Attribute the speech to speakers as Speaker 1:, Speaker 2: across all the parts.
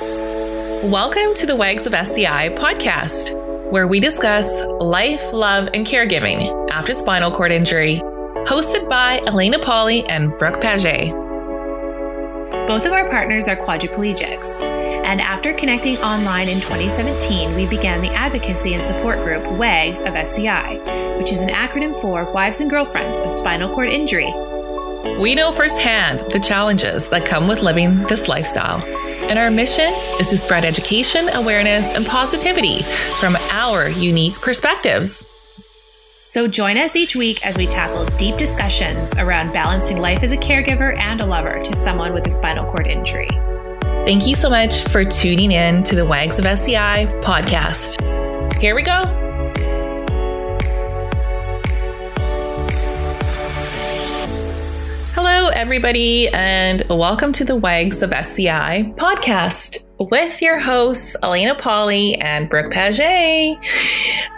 Speaker 1: Welcome to the Wags of SCI podcast, where we discuss life, love, and caregiving after spinal cord injury, hosted by Elena Polly and Brooke Paget.
Speaker 2: Both of our partners are quadriplegics, and after connecting online in 2017, we began the advocacy and support group WAGS of SCI, which is an acronym for Wives and Girlfriends of Spinal Cord Injury.
Speaker 1: We know firsthand the challenges that come with living this lifestyle. And our mission is to spread education, awareness, and positivity from our unique perspectives.
Speaker 2: So join us each week as we tackle deep discussions around balancing life as a caregiver and a lover to someone with a spinal cord injury.
Speaker 1: Thank you so much for tuning in to the Wags of SCI podcast. Here we go. Hello, everybody, and welcome to the Wags of SCI podcast with your hosts, Elena Polly and Brooke Paget.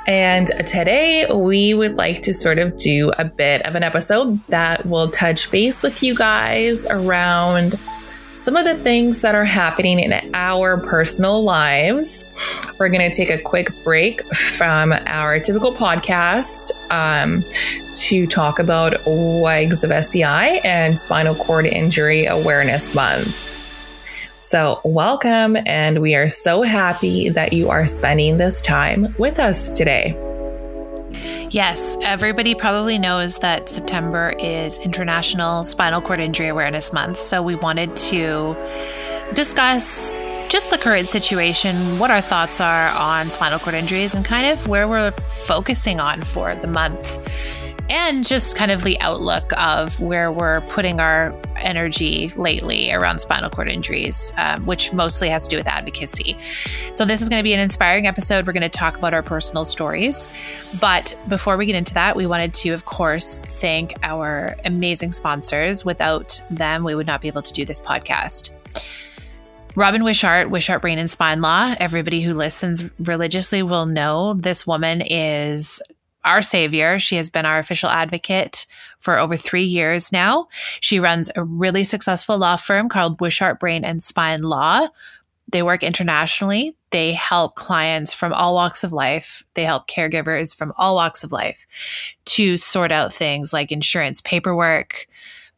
Speaker 1: And today we would like to sort of do a bit of an episode that will touch base with you guys around some of the things that are happening in our personal lives. We're going to take a quick break from our typical podcast um, to talk about WAGs of SCI and Spinal Cord Injury Awareness Month. So, welcome, and we are so happy that you are spending this time with us today.
Speaker 2: Yes, everybody probably knows that September is International Spinal Cord Injury Awareness Month. So we wanted to discuss just the current situation, what our thoughts are on spinal cord injuries, and kind of where we're focusing on for the month and just kind of the outlook of where we're putting our energy lately around spinal cord injuries, um, which mostly has to do with advocacy. So, this is going to be an inspiring episode. We're going to talk about our personal stories. But before we get into that, we wanted to, of course, thank our amazing sponsors. Without them, we would not be able to do this podcast. Robin Wishart, Wishart Brain and Spine Law. Everybody who listens religiously will know this woman is our savior. She has been our official advocate for over three years now. She runs a really successful law firm called Wishart Brain and Spine Law. They work internationally. They help clients from all walks of life. They help caregivers from all walks of life to sort out things like insurance paperwork,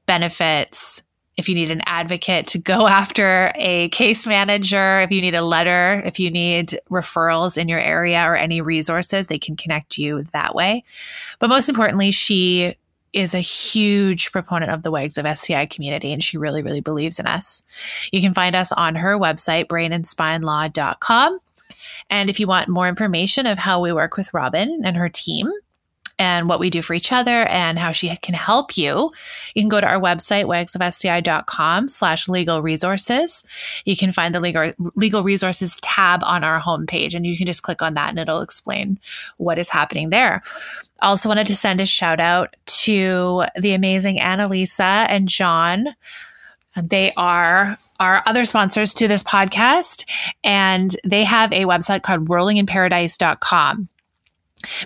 Speaker 2: benefits, if you need an advocate to go after a case manager, if you need a letter, if you need referrals in your area or any resources, they can connect you that way. But most importantly, she is a huge proponent of the WAGs of SCI community, and she really, really believes in us. You can find us on her website, brainandspinelaw.com. And if you want more information of how we work with Robin and her team, and what we do for each other and how she can help you, you can go to our website, wagsofsci.com slash legal resources. You can find the legal, legal resources tab on our homepage and you can just click on that and it'll explain what is happening there. Also wanted to send a shout out to the amazing Annalisa and John. They are our other sponsors to this podcast, and they have a website called rollinginparadise.com.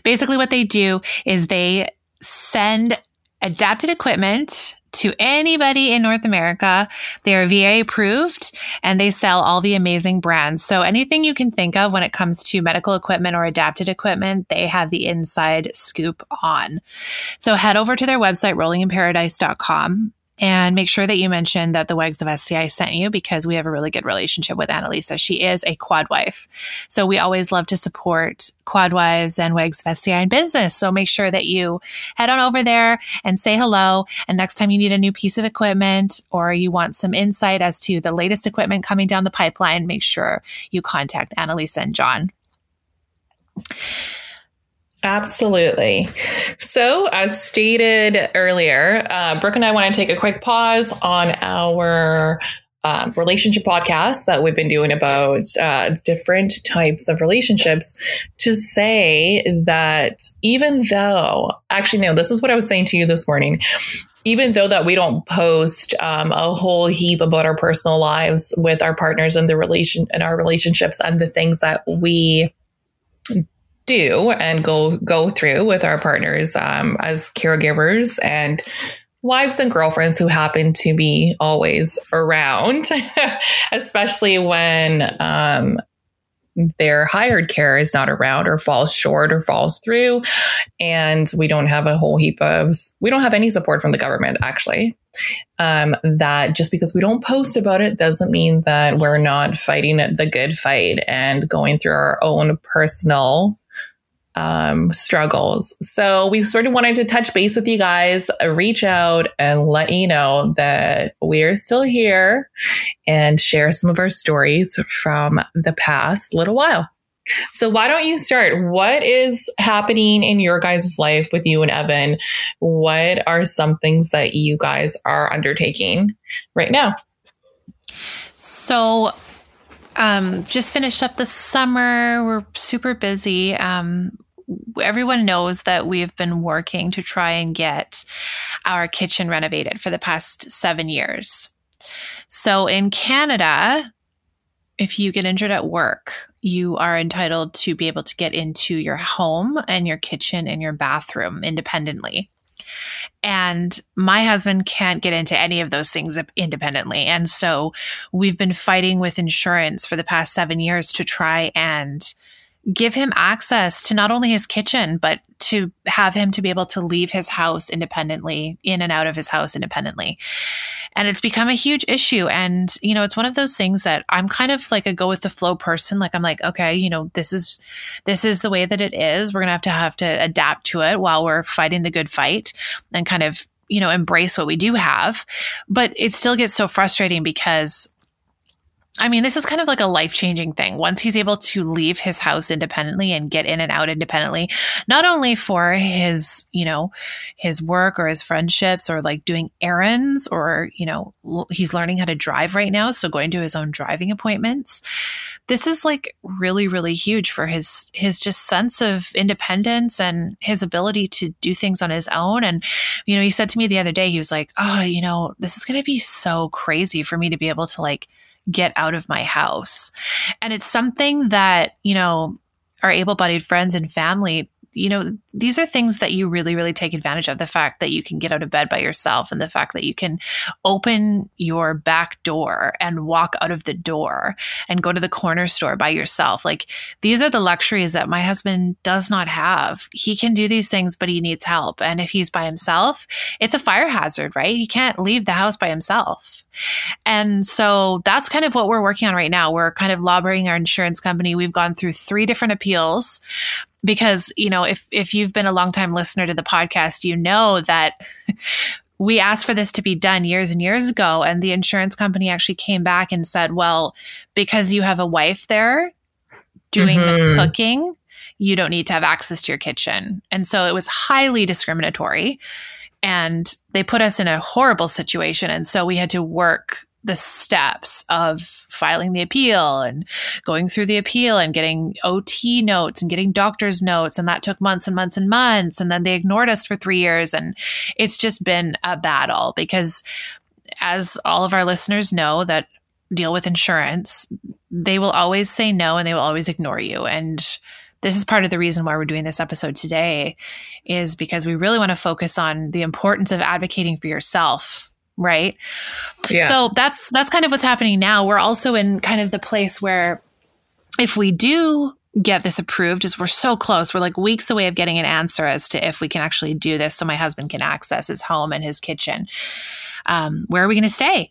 Speaker 2: Basically, what they do is they send adapted equipment to anybody in North America. They are VA approved and they sell all the amazing brands. So anything you can think of when it comes to medical equipment or adapted equipment, they have the inside scoop on. So head over to their website, rollinginparadise.com and make sure that you mention that the Wags of SCI sent you because we have a really good relationship with Annalisa. She is a quad wife. So we always love to support quad wives and Wags of SCI in business. So make sure that you head on over there and say hello. And next time you need a new piece of equipment or you want some insight as to the latest equipment coming down the pipeline, make sure you contact Annalisa and John.
Speaker 1: Absolutely. So, as stated earlier, uh, Brooke and I want to take a quick pause on our um, relationship podcast that we've been doing about uh, different types of relationships to say that even though, actually, no, this is what I was saying to you this morning. Even though that we don't post um, a whole heap about our personal lives with our partners and the relation and our relationships and the things that we do and go go through with our partners um, as caregivers and wives and girlfriends who happen to be always around, especially when um, their hired care is not around or falls short or falls through. And we don't have a whole heap of, we don't have any support from the government, actually. Um, that just because we don't post about it doesn't mean that we're not fighting the good fight and going through our own personal um, struggles. So we sort of wanted to touch base with you guys, uh, reach out and let you know that we're still here and share some of our stories from the past little while. So why don't you start? What is happening in your guys' life with you and Evan? What are some things that you guys are undertaking right now?
Speaker 2: So um, just finished up the summer. We're super busy. Um, everyone knows that we've been working to try and get our kitchen renovated for the past seven years. So in Canada, if you get injured at work, you are entitled to be able to get into your home and your kitchen and your bathroom independently. And my husband can't get into any of those things independently. And so we've been fighting with insurance for the past seven years to try and give him access to not only his kitchen, but to have him to be able to leave his house independently, in and out of his house independently. And it's become a huge issue. And, you know, it's one of those things that I'm kind of like a go with the flow person. Like I'm like, okay, you know, this is this is the way that it is. We're gonna have to have to adapt to it while we're fighting the good fight and kind of, you know, embrace what we do have. But it still gets so frustrating because I mean, this is kind of like a life changing thing. Once he's able to leave his house independently and get in and out independently, not only for his, you know, his work or his friendships or like doing errands or, you know, he's learning how to drive right now. So going to his own driving appointments. This is like really, really huge for his, his just sense of independence and his ability to do things on his own. And, you know, he said to me the other day, he was like, Oh, you know, this is going to be so crazy for me to be able to like, get out of my house. And it's something that, you know, our able bodied friends and family, you know, these are things that you really, really take advantage of. The fact that you can get out of bed by yourself and the fact that you can open your back door and walk out of the door and go to the corner store by yourself. Like these are the luxuries that my husband does not have. He can do these things, but he needs help. And if he's by himself, it's a fire hazard, right? He can't leave the house by himself. And so that's kind of what we're working on right now. We're kind of lobbying our insurance company. We've gone through three different appeals because, you know, if if you've been a long time listener to the podcast, you know that we asked for this to be done years and years ago and the insurance company actually came back and said, "Well, because you have a wife there doing mm-hmm. the cooking, you don't need to have access to your kitchen." And so it was highly discriminatory and they put us in a horrible situation. And so we had to work the steps of filing the appeal and going through the appeal and getting OT notes and getting doctor's notes. And that took months and months and months. And then they ignored us for three years. And it's just been a battle because, as all of our listeners know, that deal with insurance, they will always say no and they will always ignore you. And this is part of the reason why we're doing this episode today is because we really want to focus on the importance of advocating for yourself right yeah. so that's that's kind of what's happening now we're also in kind of the place where if we do get this approved is we're so close we're like weeks away of getting an answer as to if we can actually do this so my husband can access his home and his kitchen um, where are we going to stay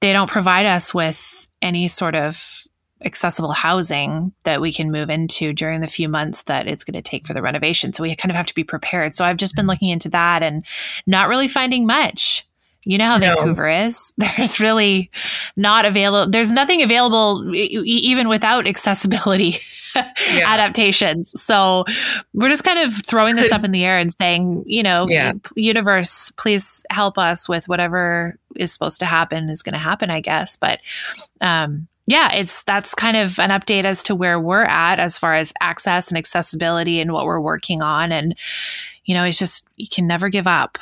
Speaker 2: they don't provide us with any sort of accessible housing that we can move into during the few months that it's going to take for the renovation. So we kind of have to be prepared. So I've just been looking into that and not really finding much. You know how no. Vancouver is. There's really not available. There's nothing available even without accessibility yeah. adaptations. So we're just kind of throwing this up in the air and saying, you know, yeah. universe, please help us with whatever is supposed to happen is going to happen, I guess. But um, yeah, it's that's kind of an update as to where we're at as far as access and accessibility and what we're working on. And, you know, it's just, you can never give up.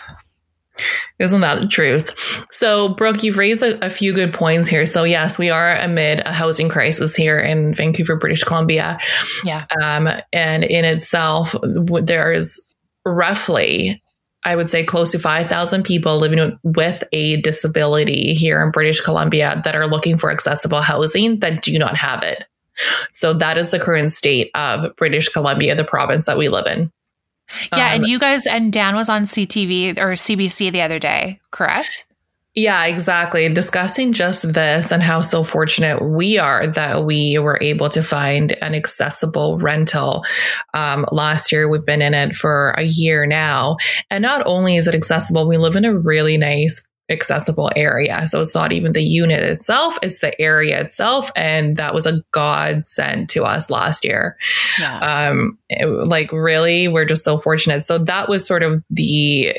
Speaker 1: Isn't that the truth? So, Brooke, you've raised a, a, few good points here. So, yes, we are amid a housing crisis here in Vancouver, British Columbia.
Speaker 2: Yeah.
Speaker 1: Um, and in itself, there is roughly I would say close to 5,000 people living with a disability here in British Columbia that are looking for accessible housing that do not have it. So that is the current state of British Columbia, the province that we live in.
Speaker 2: Yeah, um, and you guys and Dan was on CTV or CBC the other day, correct?
Speaker 1: Yeah, exactly. Discussing just this and how so fortunate we are that we were able to find an accessible rental. Um, last year, we've been in it for a year now. And not only is it accessible, we live in a really nice accessible area. So it's not even the unit itself, it's the area itself. And that was a godsend to us last year. Yeah. Um, it, like really, we're just so fortunate. So that was sort of the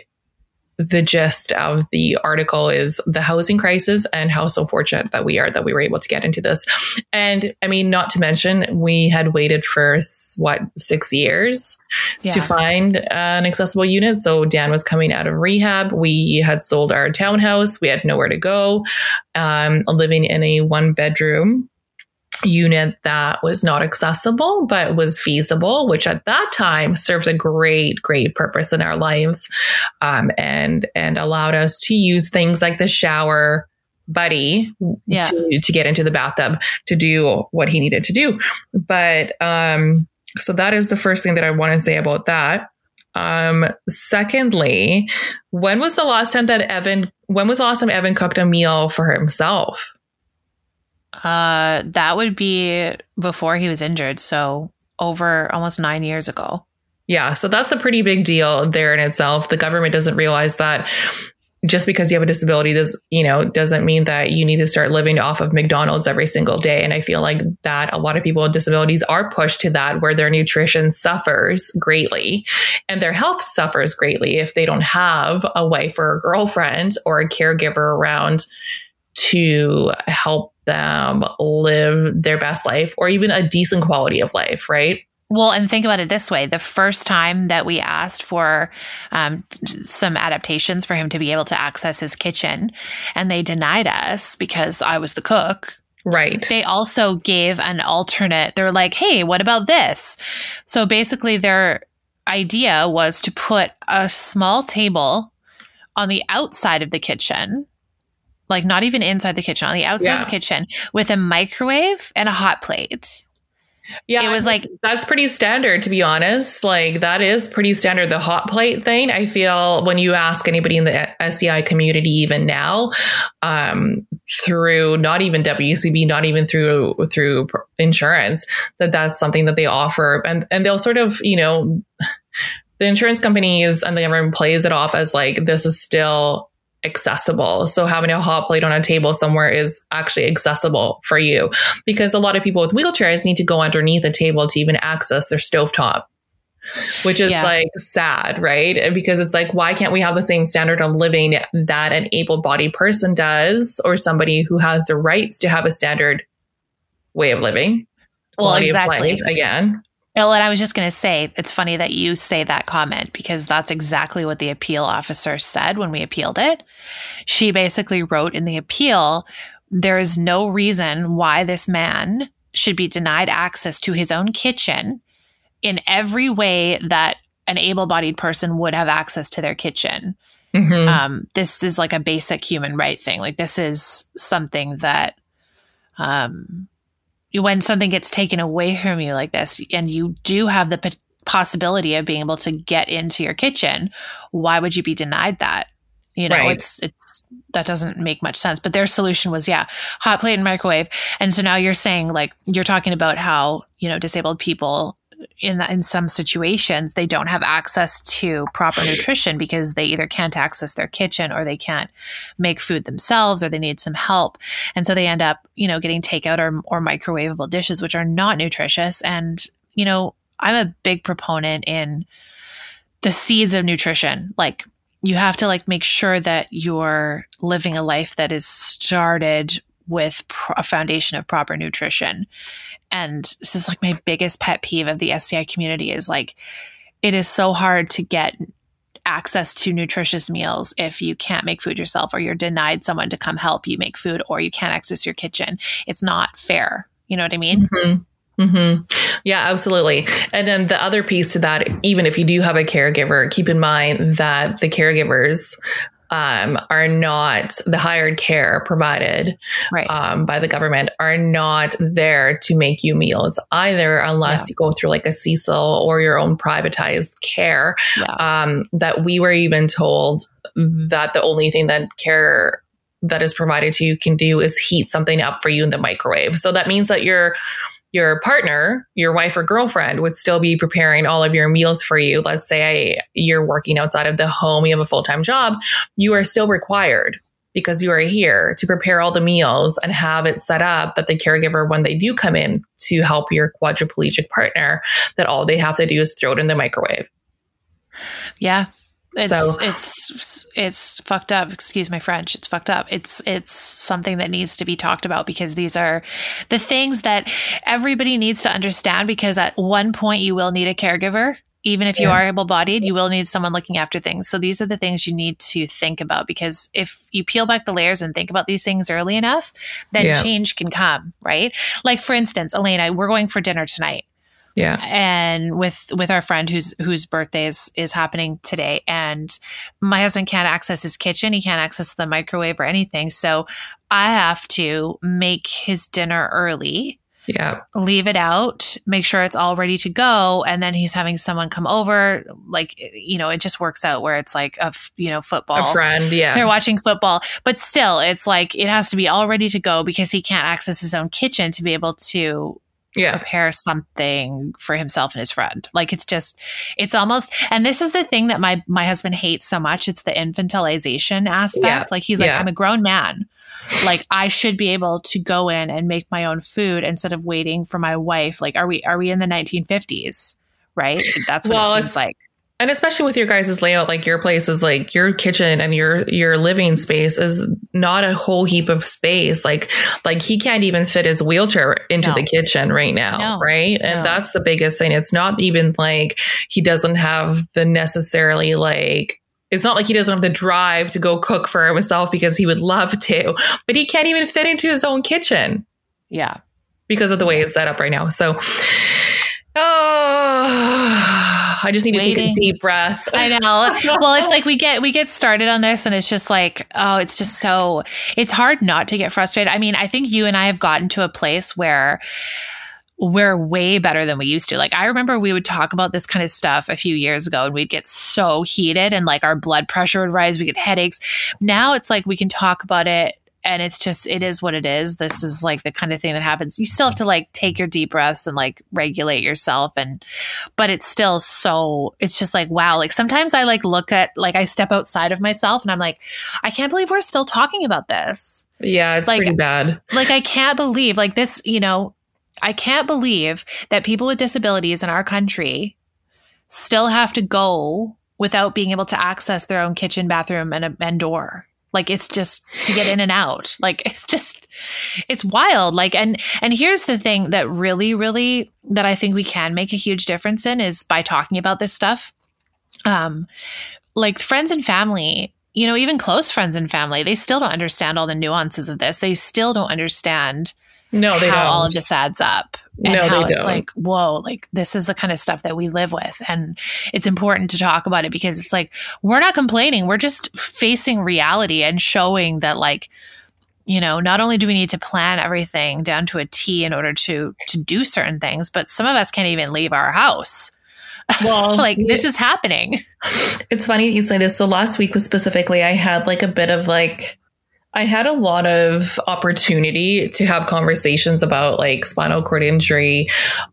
Speaker 1: the gist of the article is the housing crisis and how so fortunate that we are that we were able to get into this. And I mean, not to mention, we had waited for what, six years yeah. to find an accessible unit. So Dan was coming out of rehab. We had sold our townhouse. We had nowhere to go, um, living in a one bedroom unit that was not accessible but was feasible which at that time served a great great purpose in our lives um, and and allowed us to use things like the shower buddy yeah. to, to get into the bathtub to do what he needed to do. But um so that is the first thing that i want to say about that. Um secondly when was the last time that evan when was the last time evan cooked a meal for himself
Speaker 2: uh, that would be before he was injured. So over almost nine years ago.
Speaker 1: Yeah. So that's a pretty big deal there in itself. The government doesn't realize that just because you have a disability does you know doesn't mean that you need to start living off of McDonald's every single day and I feel like that a lot of people with disabilities are pushed to that where their nutrition suffers greatly and their health suffers greatly if they don't have a wife or a girlfriend or a caregiver around to help them live their best life or even a decent quality of life, right?
Speaker 2: Well, and think about it this way the first time that we asked for um, some adaptations for him to be able to access his kitchen, and they denied us because I was the cook.
Speaker 1: Right.
Speaker 2: They also gave an alternate. They're like, hey, what about this? So basically, their idea was to put a small table on the outside of the kitchen like not even inside the kitchen, on the outside yeah. of the kitchen with a microwave and a hot plate.
Speaker 1: Yeah, it was like that's pretty standard to be honest. Like that is pretty standard. The hot plate thing, I feel when you ask anybody in the SCI community, even now, um, through not even WCB, not even through through insurance, that that's something that they offer, and and they'll sort of you know, the insurance companies and the government plays it off as like this is still accessible. So having a hot plate on a table somewhere is actually accessible for you because a lot of people with wheelchairs need to go underneath a table to even access their stovetop. Which is yeah. like sad, right? Because it's like, why can't we have the same standard of living that an able bodied person does, or somebody who has the rights to have a standard way of living?
Speaker 2: Well, exactly.
Speaker 1: again.
Speaker 2: Well, and I was just going to say, it's funny that you say that comment because that's exactly what the appeal officer said when we appealed it. She basically wrote in the appeal, there is no reason why this man should be denied access to his own kitchen in every way that an able bodied person would have access to their kitchen. Mm-hmm. Um, this is like a basic human right thing. Like, this is something that um, when something gets taken away from you like this and you do have the p- possibility of being able to get into your kitchen why would you be denied that you know right. it's it's that doesn't make much sense but their solution was yeah hot plate and microwave and so now you're saying like you're talking about how you know disabled people in in some situations they don't have access to proper nutrition because they either can't access their kitchen or they can't make food themselves or they need some help. And so they end up you know getting takeout or, or microwavable dishes which are not nutritious. And you know i'm a big proponent in the seeds of nutrition. Like you have to like make sure that you're living a life that is started with a foundation of proper nutrition and this is like my biggest pet peeve of the SCI community is like it is so hard to get access to nutritious meals if you can't make food yourself or you're denied someone to come help you make food or you can't access your kitchen. It's not fair. You know what I mean?
Speaker 1: Mm-hmm. Mm-hmm. Yeah, absolutely. And then the other piece to that, even if you do have a caregiver, keep in mind that the caregivers um, are not the hired care provided
Speaker 2: Right.
Speaker 1: um, by the government are not there to make you meals either, unless
Speaker 2: Yeah.
Speaker 1: you go through like a CSIL or your own privatized care.
Speaker 2: yeah.
Speaker 1: Um, that we were even told that the only thing that care that is provided to you can do is heat something up for you in the microwave. So that means that your your partner, your wife or girlfriend would still be preparing all of your meals for you. Let's say you're working outside of the home, you have a full-time job, you are still required because you are here to prepare all the meals and have it set up that the caregiver, when they do come in to help your quadriplegic partner, that all they have to do is throw it in the microwave.
Speaker 2: Yeah. It's
Speaker 1: So-
Speaker 2: it's it's fucked up. Excuse my French. It's fucked up. It's it's something that needs to be talked about because these are the things that everybody needs to understand because at one point you will need a caregiver. Even if you
Speaker 1: Yeah.
Speaker 2: are able bodied, you will need someone looking after things. So these are the things you need to think about because if you peel back the layers and think about these things early enough, then
Speaker 1: Yeah.
Speaker 2: change can come, right? Like for instance, Elena, we're going for dinner tonight
Speaker 1: Yeah.
Speaker 2: and with with our friend whose whose birthday is, is happening today and my husband can't access his kitchen he can't access the microwave or anything so i have to make his dinner early
Speaker 1: Yeah.
Speaker 2: leave it out make sure it's all ready to go and then he's having someone come over like you know it just works out where it's like a you know football
Speaker 1: A friend. Yeah.
Speaker 2: they're watching football but still it's like it has to be all ready to go because he can't access his own kitchen to be able to
Speaker 1: yeah.
Speaker 2: prepare something for himself and his friend. Like it's just it's almost and this is the thing that my my husband hates so much. It's the infantilization aspect.
Speaker 1: Yeah.
Speaker 2: Like he's like, I'm a grown man. Like I should be able to go in and make my own food instead of waiting for my wife. Like are we are we in the 1950s? Right? That's what
Speaker 1: Well,
Speaker 2: it
Speaker 1: it's-
Speaker 2: seems like.
Speaker 1: And especially with your guys' layout, like your place is like your kitchen and your your living space is not a whole heap of space. Like like he can't even fit his wheelchair into
Speaker 2: No.
Speaker 1: the kitchen right now,
Speaker 2: No.
Speaker 1: right? And
Speaker 2: No.
Speaker 1: that's the biggest thing. It's not even like he doesn't have the necessarily like it's not like he doesn't have the drive to go cook for himself because he would love to, but he can't even fit into his own kitchen
Speaker 2: Yeah.
Speaker 1: because of the way it's set up right now. So Oh, I just need to take a deep breath.
Speaker 2: I know. Well, it's like we get we get started on this and it's just like, oh, it's just so it's hard not to get frustrated. I mean, I think you and I have gotten to a place where we're way better than we used to. Like I remember we would talk about this kind of stuff a few years ago and we'd get so heated and like our blood pressure would rise, we get headaches. Now it's like we can talk about it and it's just it is what it is. This is like the kind of thing that happens. You still have to like take your deep breaths and like regulate yourself and but it's still so it's just like wow like sometimes i like look at like i step outside of myself and i'm like i can't believe we're still talking about this
Speaker 1: Yeah, it's
Speaker 2: Like-
Speaker 1: pretty bad.
Speaker 2: like i can't believe like this you know i can't believe that people with disabilities in our country still have to go without being able to access their own kitchen bathroom and, a, and door like it's just to get in and out. Like it's just it's wild. Like and and here's the thing that really really that i think we can make a huge difference in is by talking about this stuff. Um like friends and family you know even close friends and family they still don't understand all the nuances of this. They still don't understand
Speaker 1: No, they
Speaker 2: how
Speaker 1: don't.
Speaker 2: all of this adds up and
Speaker 1: No,
Speaker 2: how it's
Speaker 1: don't.
Speaker 2: like whoa like this is the kind of stuff that we live with and it's important to talk about it because it's like we're not complaining we're just facing reality and showing that like you know not only do we need to plan everything down to a t in order to to do certain things but some of us can't even leave our house
Speaker 1: well,
Speaker 2: like this is happening
Speaker 1: It's funny you say this. So last week was specifically, I had like a bit of like, I had a lot of opportunity to have conversations about like spinal cord injury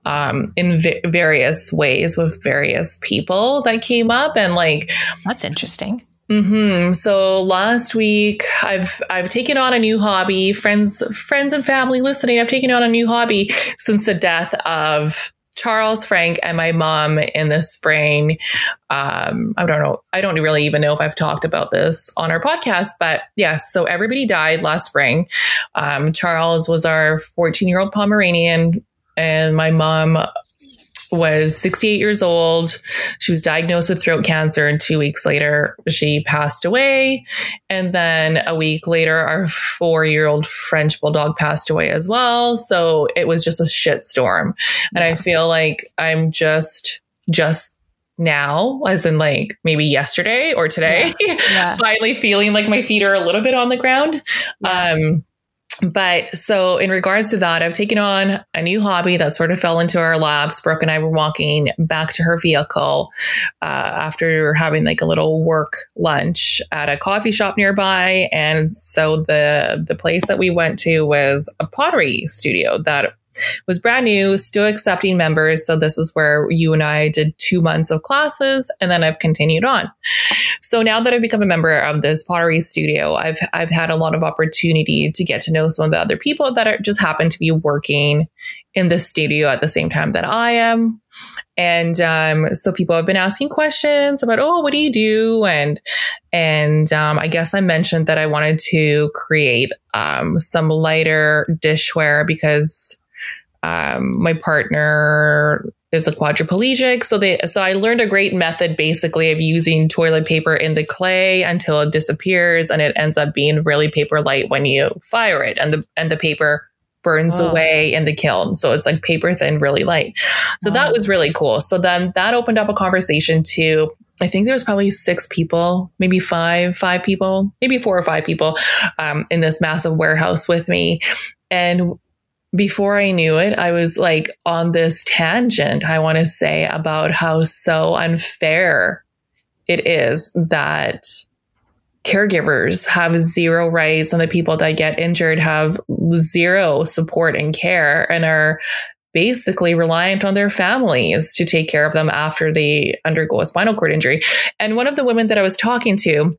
Speaker 1: um, in v- various ways with various people that came up, and like
Speaker 2: that's interesting
Speaker 1: hmm So last week, I've I've taken on a new hobby. Friends, friends and family listening, I've taken on a new hobby since the death of Charles Frank and my mom in the spring. Um, I don't know. I don't really even know if I've talked about this on our podcast, but yes. So everybody died last spring. Um, Charles was our 14 year old Pomeranian, and my mom was 68 years old. She was diagnosed with throat cancer, and two weeks later, she passed away. And then a week later, our four year old French bulldog passed away as well. So it was just a shit storm. And I feel like I'm just, just now, as in like maybe yesterday or today, yeah. Yeah. finally feeling like my feet are a little bit on the ground. Yeah. Um, but so in regards to that, I've taken on a new hobby that sort of fell into our laps. Brooke and I were walking back to her vehicle uh, after having like a little work lunch at a coffee shop nearby, and so the the place that we went to was a pottery studio that was brand new, still accepting members. So this is where you and I did two months of classes and then I've continued on. So now that I've become a member of this pottery studio, I've, I've had a lot of opportunity to get to know some of the other people that are, just happen to be working in the studio at the same time that I am. And um, so people have been asking questions about, oh, what do you do? And and um, I guess I mentioned that I wanted to create um, some lighter dishware because um, my partner is a quadriplegic. So they, so I learned a great method basically of using toilet paper in the clay until it disappears and it ends up being really paper light when you fire it and the, and the paper burns oh. away in the kiln. So it's like paper thin, really light. So that was really cool. So then that opened up a conversation to, I think there was probably six people, maybe five, five people, maybe four or five people um, in this massive warehouse with me. And before I knew it, I was like on this tangent, I want to say, about how so unfair it is that caregivers have zero rights and the people that get injured have zero support and care and are basically reliant on their families to take care of them after they undergo a spinal cord injury. And one of the women that I was talking to,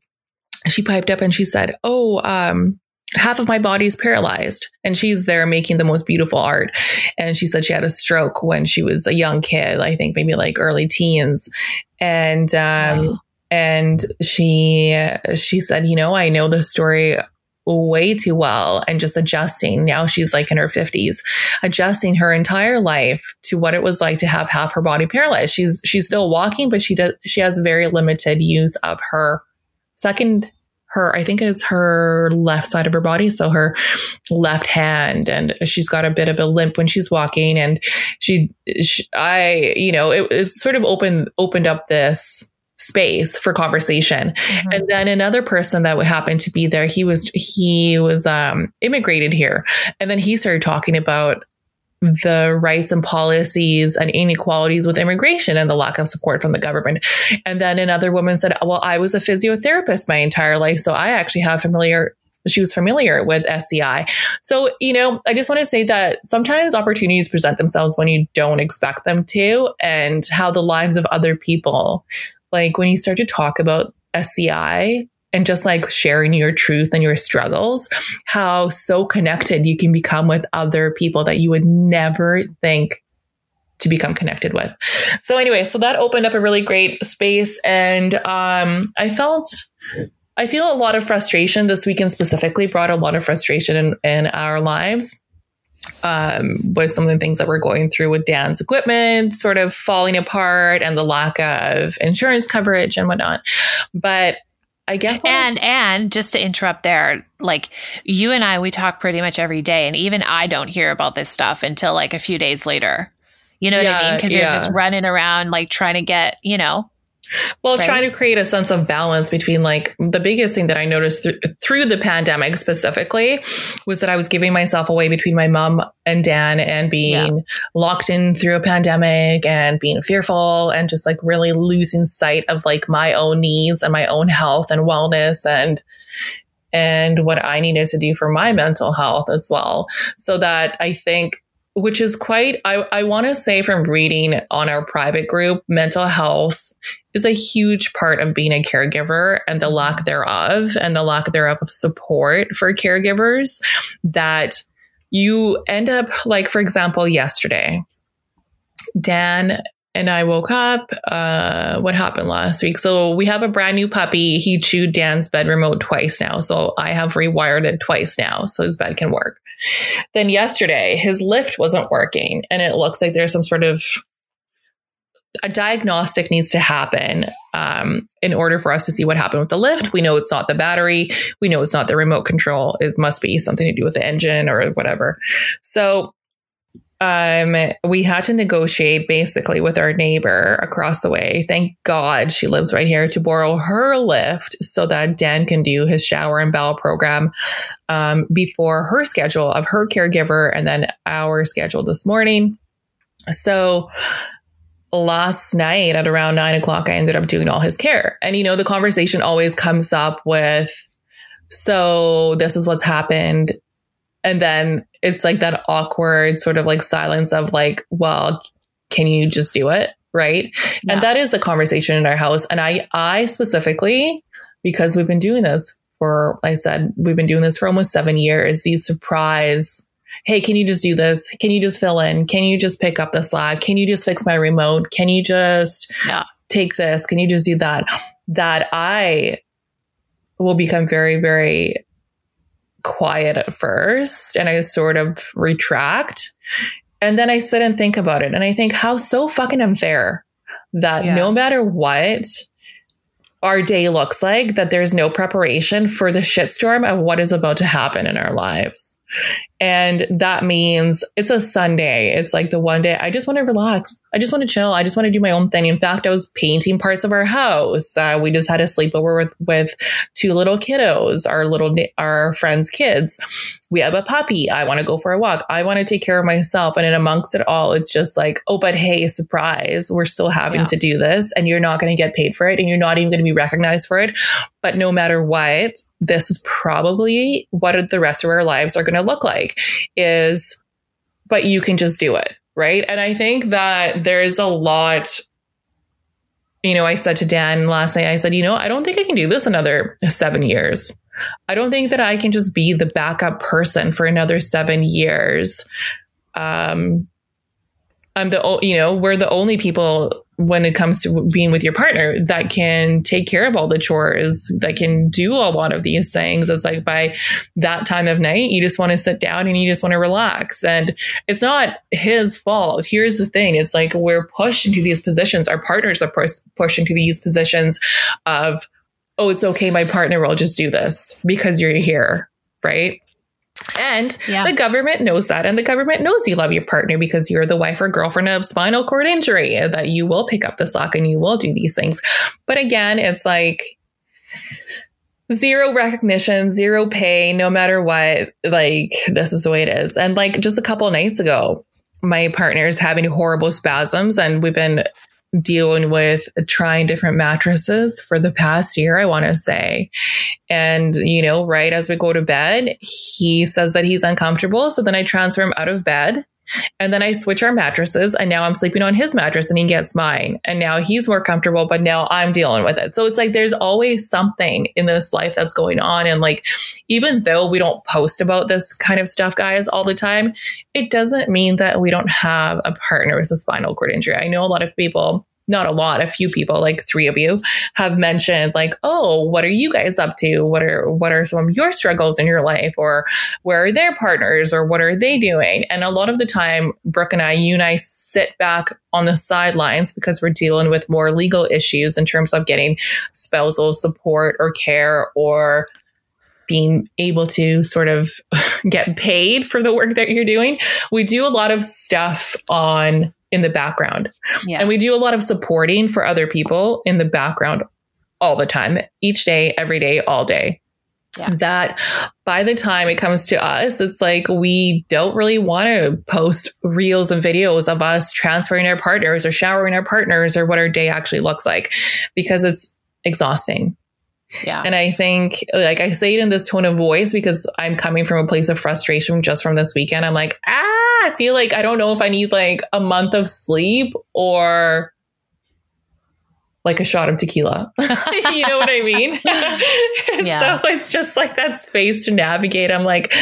Speaker 1: she piped up and she said, Oh, um, half of my body is paralyzed and she's there making the most beautiful art. And she said she had a stroke when she was a young kid i think maybe like early teens. And um wow. and she she said you know i know the story way too well and just adjusting. Now she's like in her 50s adjusting her entire life to what it was like to have half her body paralyzed. She's she's still walking but she does she has very limited use of her second her, I think it's her left side of her body. So her left hand and she's got a bit of a limp when she's walking. And she, she I, you know, it, it sort of opened, opened up this space for conversation. Mm-hmm. And then another person that would happen to be there, he was, he was, um, immigrated here. And then he started talking about the rights and policies and inequalities with immigration and the lack of support from the government. And then another woman said, Well, I was a physiotherapist my entire life. So I actually have familiar she was familiar with SCI. So, you know, I just want to say that sometimes opportunities present themselves when you don't expect them to, and how the lives of other people, like when you start to talk about SCI, and just like sharing your truth and your struggles, how so connected you can become with other people that you would never think to become connected with. So anyway, so that opened up a really great space and um, I felt I feel a lot of frustration this weekend specifically brought a lot of frustration in, in our lives. Um, with some of the things that we're going through with Dan's equipment sort of falling apart and the lack of insurance coverage and whatnot. But I guess.
Speaker 2: And and just to interrupt there, like you and I, we talk pretty much every day, and even I don't hear about this stuff until like a few days later. You know what I mean? Because yeah. you're just running around like trying to get, you know,
Speaker 1: well, right? trying to create a sense of balance between like the biggest thing that I noticed th- through the pandemic specifically was that I was giving myself away between my mom and Dan and being yeah. locked in through a pandemic and being fearful and just like really losing sight of like my own needs and my own health and wellness and and what I needed to do for my mental health as well. So that I think which is quite i, I want to say from reading on our private group mental health is a huge part of being a caregiver and the lack mm-hmm. thereof and the lack thereof of support for caregivers that you end up like for example yesterday dan and I woke up. Uh, what happened last week? So we have a brand new puppy. He chewed Dan's bed remote twice now. So I have rewired it twice now so his bed can work. Then yesterday, his lift wasn't working and it looks like there's some sort of a diagnostic needs to happen um, in order for us to see what happened with the lift. We know it's not the battery. We know it's not the remote control. It must be something to do with the engine or whatever. So um, we had to negotiate basically with our neighbor across the way. Thank God she lives right here to borrow her lift so that Dan can do his shower and bowel program um, before her schedule of her caregiver and then our schedule this morning. So last night at around nine o'clock, I ended up doing all his care. And, you know, the conversation always comes up with, so this is what's happened. And then it's like that awkward sort of like silence of like, well, can you just do it? Right. Yeah. And that is the conversation in our house. And I, I specifically, because we've been doing this for, I said, we've been doing this for almost seven years, these surprise hey, can you just do this? Can you just fill in? Can you just pick up the slack? Can you just fix my remote? Can you just yeah. take this? Can you just do that? That I will become very, very quiet at first and I sort of retract. And then I sit and think about it. And I think how so fucking unfair that yeah. no matter what, our day looks like, that there's no preparation for the shitstorm of what is about to happen in our lives. And that means it's a Sunday. It's like the one day I just want to relax. I just want to chill. I just want to do my own thing. In fact, I was painting parts of our house. Uh, we just had a sleepover with with two little kiddos, our little our friends' kids. We have a puppy. I want to go for a walk. I want to take care of myself. And in amongst it all, it's just like, oh, but hey, surprise, we're still having yeah. to do this, and you're not going to get paid for it, and you're not even going to be recognized for it. But no matter what, this is probably what the rest of our lives are going to look like is, but you can just do it. Right. And I think that there's a lot you know, I said to Dan last night, I said, you know, I don't think I can do this another seven years. I don't think that I can just be the backup person for another seven years. Um, I'm the, you know, we're the only people when it comes to being with your partner that can take care of all the chores, that can do a lot of these things. It's like by that time of night, you just want to sit down and you just want to relax. And it's not his fault. Here's the thing it's like we're pushed into these positions, our partners are pushed into these positions of, oh, it's okay, my partner will just do this because you're here. Right. And yeah. the government knows that. And the government knows you love your partner because you're the wife or girlfriend of spinal cord injury, that you will pick up the slack and you will do these things. But again, it's like zero recognition, zero pay, no matter what. Like, this is the way it is. And like just a couple nights ago, my partner is having horrible spasms and we've been dealing with trying different mattresses for the past year, I want to say. And, you know, right as we go to bed, he says that he's uncomfortable. So then I transfer him out of bed and then I switch our mattresses, and now I'm sleeping on his mattress and he gets mine. And now he's more comfortable, but now I'm dealing with it. So it's like there's always something in this life that's going on. And like, even though we don't post about this kind of stuff, guys, all the time, it doesn't mean that we don't have a partner with a spinal cord injury. I know a lot of people not a lot, a few people, like three of you, have mentioned like, oh, what are you guys up to? What are what are some of your struggles in your life? Or where are their partners or what are they doing? And a lot of the time, Brooke and I, you and I sit back on the sidelines because we're dealing with more legal issues in terms of getting spousal support or care or being able to sort of get paid for the work that you're doing. We do a lot of stuff on in the background. Yeah. And we do a lot of supporting for other people in the background all the time, each day, every day, all day. Yeah. That by the time it comes to us, it's like we don't really want to post reels and videos of us transferring our partners or showering our partners or what our day actually looks like because it's exhausting. Yeah. And I think, like, I say it in this tone of voice because I'm coming from a place of frustration just from this weekend. I'm like, ah, I feel like I don't know if I need like a month of sleep or like a shot of tequila. you know what I mean? yeah. So it's just like that space to navigate. I'm like,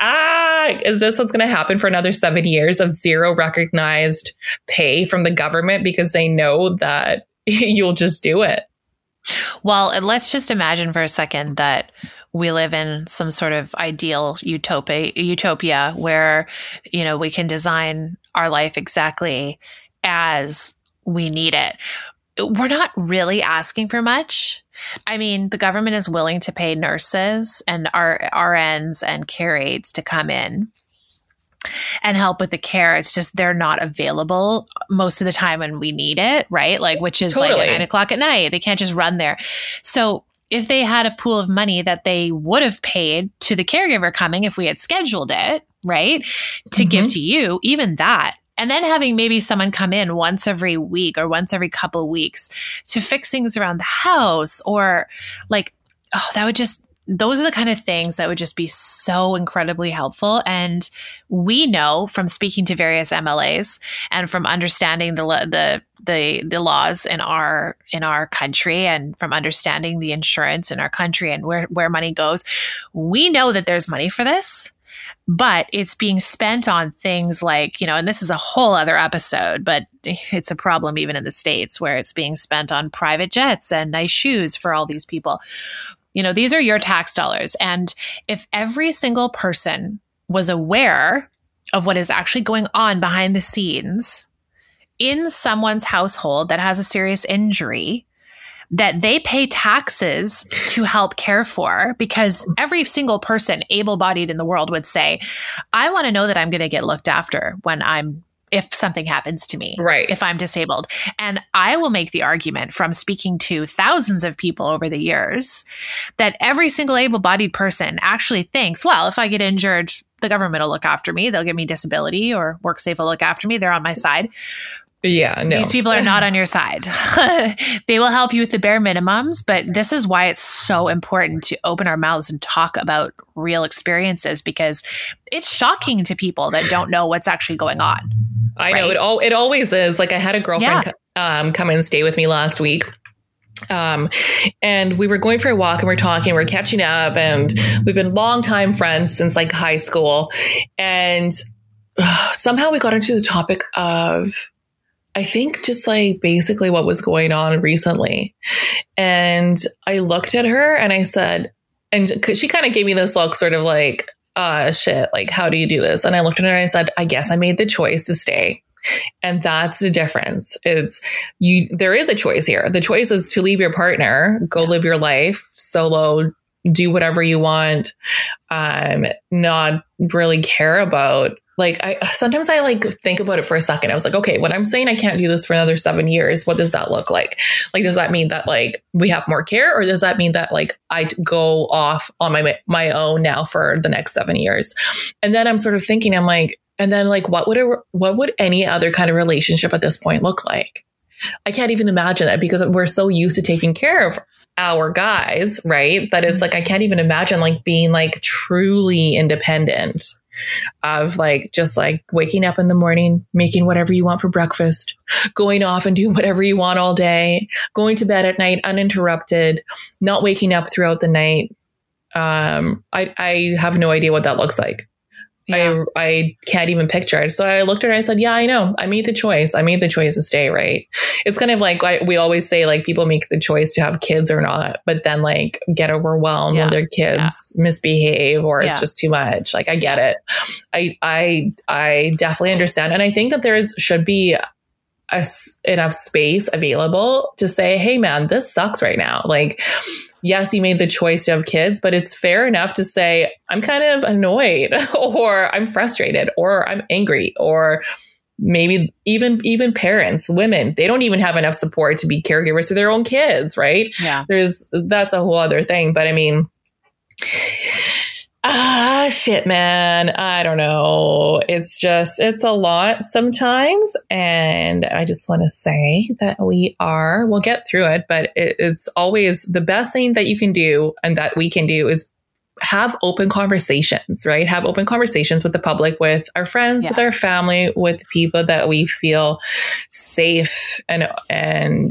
Speaker 1: ah, is this what's going to happen for another seven years of zero recognized pay from the government because they know that you'll just do it?
Speaker 2: Well, let's just imagine for a second that we live in some sort of ideal utopia utopia where you know we can design our life exactly as we need it. We're not really asking for much. I mean, the government is willing to pay nurses and our RNs and care aides to come in and help with the care. It's just they're not available most of the time when we need it, right? Like, which is totally. like at nine o'clock at night. They can't just run there. So if they had a pool of money that they would have paid to the caregiver coming if we had scheduled it, right? To mm-hmm. give to you, even that. And then having maybe someone come in once every week or once every couple weeks to fix things around the house or like, oh, that would just those are the kind of things that would just be so incredibly helpful. And we know from speaking to various MLAs and from understanding the the the the laws in our in our country and from understanding the insurance in our country and where where money goes, we know that there's money for this but it's being spent on things like, you know, and this is a whole other episode, but it's a problem even in the States where it's being spent on private jets and nice shoes for all these people. You know, these are your tax dollars. And if every single person was aware of what is actually going on behind the scenes in someone's household that has a serious injury, that they pay taxes to help care for because every single person able bodied in the world would say, I want to know that I'm going to get looked after when I'm if something happens to me,
Speaker 1: right?
Speaker 2: If I'm disabled. And I will make the argument from speaking to thousands of people over the years that every single able bodied person actually thinks, well, if I get injured, the government will look after me. They'll give me disability or WorkSafe will look after me. They're on my side.
Speaker 1: Yeah, no.
Speaker 2: These people are not on your side. they will help you with the bare minimums, but this is why it's so important to open our mouths and talk about real experiences because it's shocking to people that don't know what's actually going on.
Speaker 1: I right? know it all it always is. Like I had a girlfriend yeah. um, come and stay with me last week. Um, and we were going for a walk and we're talking, we're catching up, and we've been longtime friends since like high school. And uh, somehow we got into the topic of I think just like basically what was going on recently. And I looked at her and I said, and she kind of gave me this look, sort of like, uh, shit, like, how do you do this? And I looked at her and I said, I guess I made the choice to stay. And that's the difference. It's you, there is a choice here. The choice is to leave your partner, go live your life solo, do whatever you want, um, not really care about like I sometimes I like think about it for a second. I was like, okay, when I'm saying I can't do this for another seven years, what does that look like? Like, does that mean that like we have more care, or does that mean that like I go off on my my own now for the next seven years? And then I'm sort of thinking, I'm like, and then like, what would a, what would any other kind of relationship at this point look like? I can't even imagine that because we're so used to taking care of our guys, right? That it's mm-hmm. like I can't even imagine like being like truly independent of like just like waking up in the morning, making whatever you want for breakfast, going off and doing whatever you want all day, going to bed at night uninterrupted, not waking up throughout the night. Um, I, I have no idea what that looks like. Yeah. I I can't even picture it. So I looked at her and I said, "Yeah, I know. I made the choice. I made the choice to stay." Right? It's kind of like I, we always say, like people make the choice to have kids or not, but then like get overwhelmed yeah. when their kids yeah. misbehave or it's just too much. Like I get it. I I I definitely understand, and I think that there is should be a, enough space available to say, "Hey, man, this sucks right now." Like yes, you made the choice to have kids, but it's fair enough to say, I'm kind of annoyed or I'm frustrated or I'm angry or maybe even even parents women they don't even have enough support to be caregivers to their own kids right?
Speaker 2: Yeah.
Speaker 1: There's that's a whole other thing but i mean ah shit man. I don't know. It's just it's a lot sometimes and i just want to say that we are we'll get through it but it, it's always the best thing that you can do and that we can do is have open conversations right? Have open conversations with the public with our friends yeah. with our family with people that we feel safe and and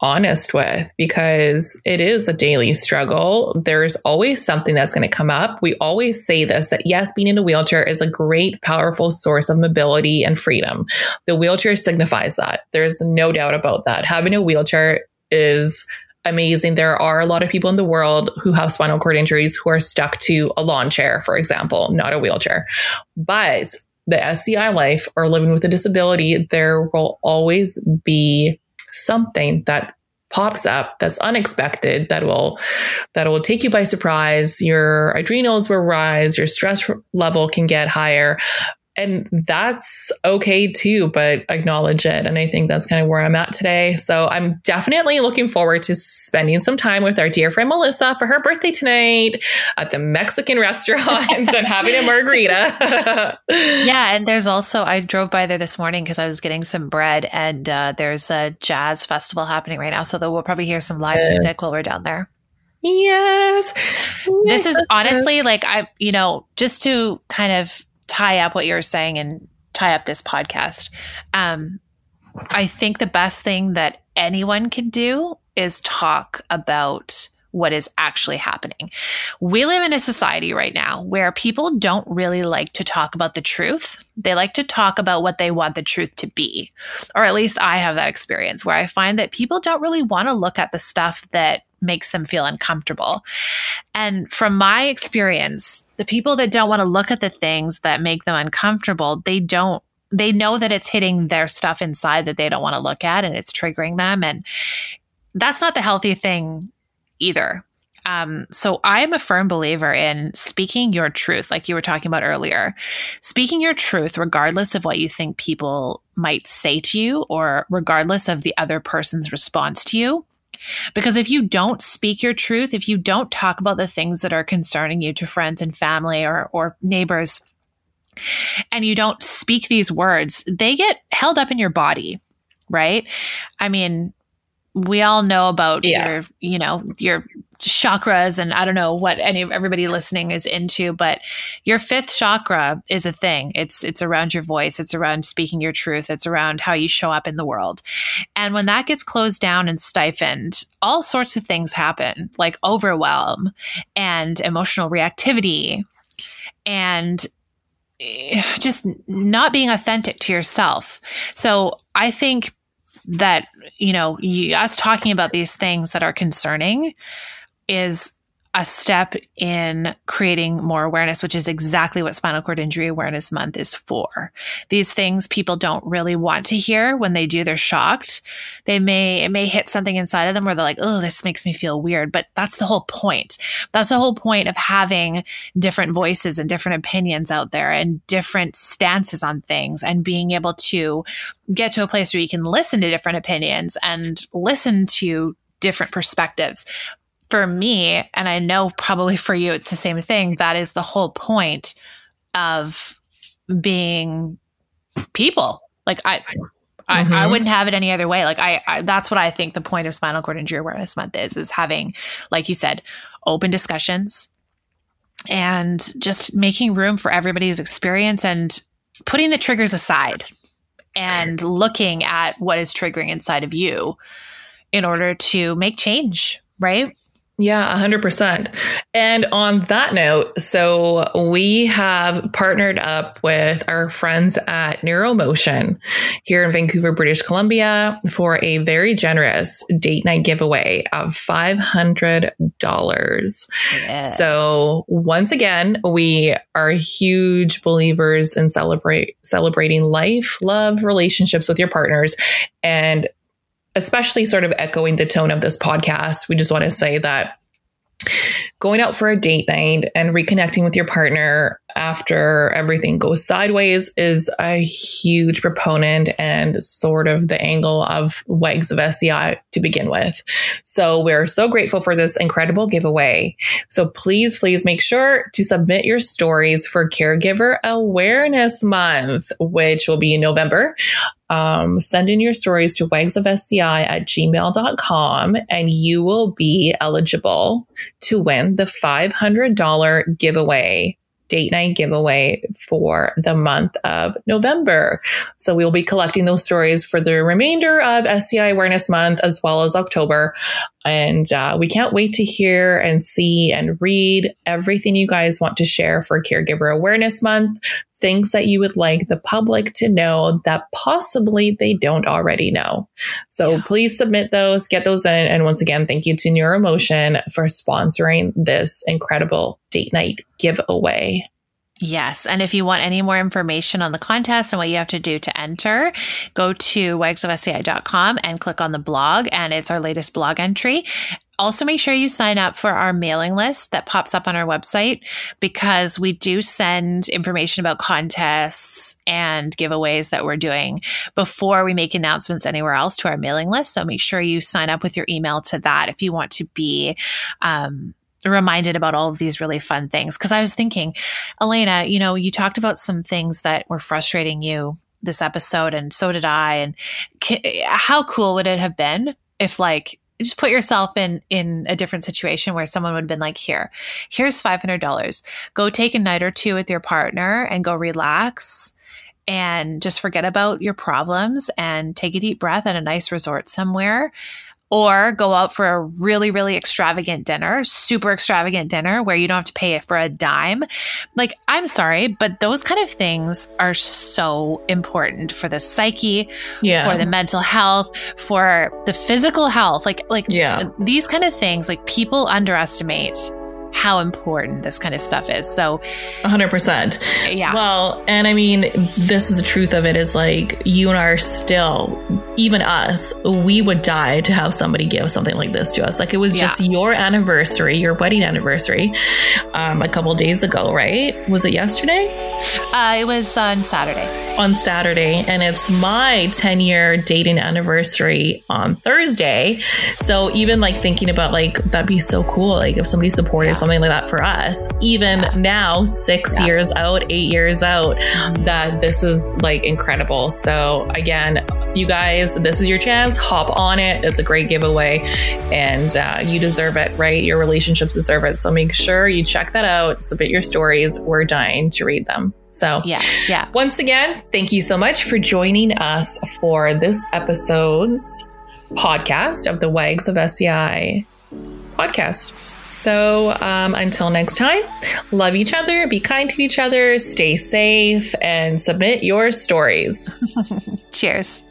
Speaker 1: honest with because it is a daily struggle. There's always something that's going to come up. We always say this that yes, being in a wheelchair is a great, powerful source of mobility and freedom. The wheelchair signifies that. There's no doubt about that. Having a wheelchair is amazing. There are a lot of people in the world who have spinal cord injuries who are stuck to a lawn chair, for example, not a wheelchair. But the SCI life or living with a disability, there will always be something that pops up that's unexpected that will that will take you by surprise. Your adrenals will rise. Your stress level can get higher and that's okay too, but acknowledge it. And I think that's kind of where I'm at today. So I'm definitely looking forward to spending some time with our dear friend Melissa for her birthday tonight at the Mexican restaurant and having a margarita.
Speaker 2: yeah. And there's also, I drove by there this morning because I was getting some bread and uh, there's a jazz festival happening right now. So we'll probably hear some live yes. music while we're down there.
Speaker 1: Yes.
Speaker 2: This is honestly like I, you know, just to kind of tie up what you're saying and tie up this podcast. Um, I think the best thing that anyone can do is talk about what is actually happening. We live in a society right now where people don't really like to talk about the truth. They like to talk about what they want the truth to be. Or at least I have that experience where I find that people don't really want to look at the stuff that makes them feel uncomfortable. And from my experience, the people that don't want to look at the things that make them uncomfortable, they don't they know that it's hitting their stuff inside that they don't want to look at and it's triggering them and that's not the healthy thing either. Um, so I am a firm believer in speaking your truth, like you were talking about earlier. Speaking your truth, regardless of what you think people might say to you, or regardless of the other person's response to you, because if you don't speak your truth, if you don't talk about the things that are concerning you to friends and family or, or neighbors, and you don't speak these words, they get held up in your body, right? I mean, we all know about yeah. your, you know, your chakras and I don't know what any of everybody listening is into, but your fifth chakra is a thing. It's it's around your voice, it's around speaking your truth, it's around how you show up in the world. And when that gets closed down and stifled, all sorts of things happen, like overwhelm and emotional reactivity and eh, just not being authentic to yourself. So I think that you know you, us talking about these things that are concerning is a step in creating more awareness, which is exactly what Spinal Cord Injury Awareness Month is for. These things people don't really want to hear when they do, they're shocked. They may, it may hit something inside of them where they're like, oh, this makes me feel weird. But that's the whole point. That's the whole point of having different voices and different opinions out there and different stances on things and being able to get to a place where you can listen to different opinions and listen to different perspectives for me, and I know probably for you, it's the same thing. That is the whole point of being people. Like I, I, mm-hmm. I, wouldn't have it any other way. Like I, I, that's what I think the point of Spinal Cord Injury Awareness Month is: is having, like you said, open discussions and just making room for everybody's experience and putting the triggers aside and looking at what is triggering inside of you in order to make change. Right.
Speaker 1: Yeah, 100%. And on that note, so we have partnered up with our friends at Neuromotion here in Vancouver, British Columbia for a very generous date night giveaway of $500. Yes. So once again, we are huge believers in celebrate celebrating life, love, relationships with your partners. And especially sort of echoing the tone of this podcast, we just want to say that going out for a date night and reconnecting with your partner after everything goes sideways is a huge proponent and sort of the angle of Wags of SCI to begin with. So we're so grateful for this incredible giveaway. So please, please make sure to submit your stories for Caregiver Awareness Month, which will be in November. Um, send in your stories to wagsofsci at gmail.com and you will be eligible to win the $500 giveaway date night giveaway for the month of November. So we will be collecting those stories for the remainder of SCI Awareness Month as well as October. And uh, we can't wait to hear and see and read everything you guys want to share for Caregiver Awareness Month, things that you would like the public to know that possibly they don't already know. So yeah. please submit those, get those in. And once again, thank you to Neuromotion for sponsoring this incredible date night giveaway.
Speaker 2: Yes. And if you want any more information on the contest and what you have to do to enter, go to wagsofsci.com and click on the blog. And it's our latest blog entry. Also, make sure you sign up for our mailing list that pops up on our website because we do send information about contests and giveaways that we're doing before we make announcements anywhere else to our mailing list. So make sure you sign up with your email to that if you want to be um, reminded about all of these really fun things. Because I was thinking, Elena, you know, you talked about some things that were frustrating you this episode, and so did I. And how cool would it have been if, like, just put yourself in in a different situation where someone would have been like here here's $500 go take a night or two with your partner and go relax and just forget about your problems and take a deep breath at a nice resort somewhere or go out for a really, really extravagant dinner, super extravagant dinner where you don't have to pay it for a dime. Like, I'm sorry, but those kind of things are so important for the psyche, yeah. for the mental health, for the physical health. Like, like yeah. these kind of things, like people underestimate how important this kind of stuff is. So
Speaker 1: 100%.
Speaker 2: Yeah.
Speaker 1: Well, and I mean, this is the truth of it is like you and I are still, even us, we would die to have somebody give something like this to us. Like it was yeah. just your anniversary, your wedding anniversary, um, a couple days ago, right? Was it yesterday?
Speaker 2: Uh, it was on Saturday.
Speaker 1: On Saturday. And it's my 10 year dating anniversary on Thursday. So even like thinking about like, that'd be so cool. Like if somebody supported something like that for us. Even yeah. now, six yeah. years out, eight years out, mm-hmm. that this is like incredible. So, again, you guys, this is your chance. Hop on it. It's a great giveaway and uh, you deserve it, right? Your relationships deserve it. So, make sure you check that out, submit your stories. We're dying to read them. So,
Speaker 2: yeah, yeah.
Speaker 1: Once again, thank you so much for joining us for this episode's podcast of the Wags of SCI podcast. So um, until next time, love each other, be kind to each other, stay safe, and submit your stories.
Speaker 2: Cheers.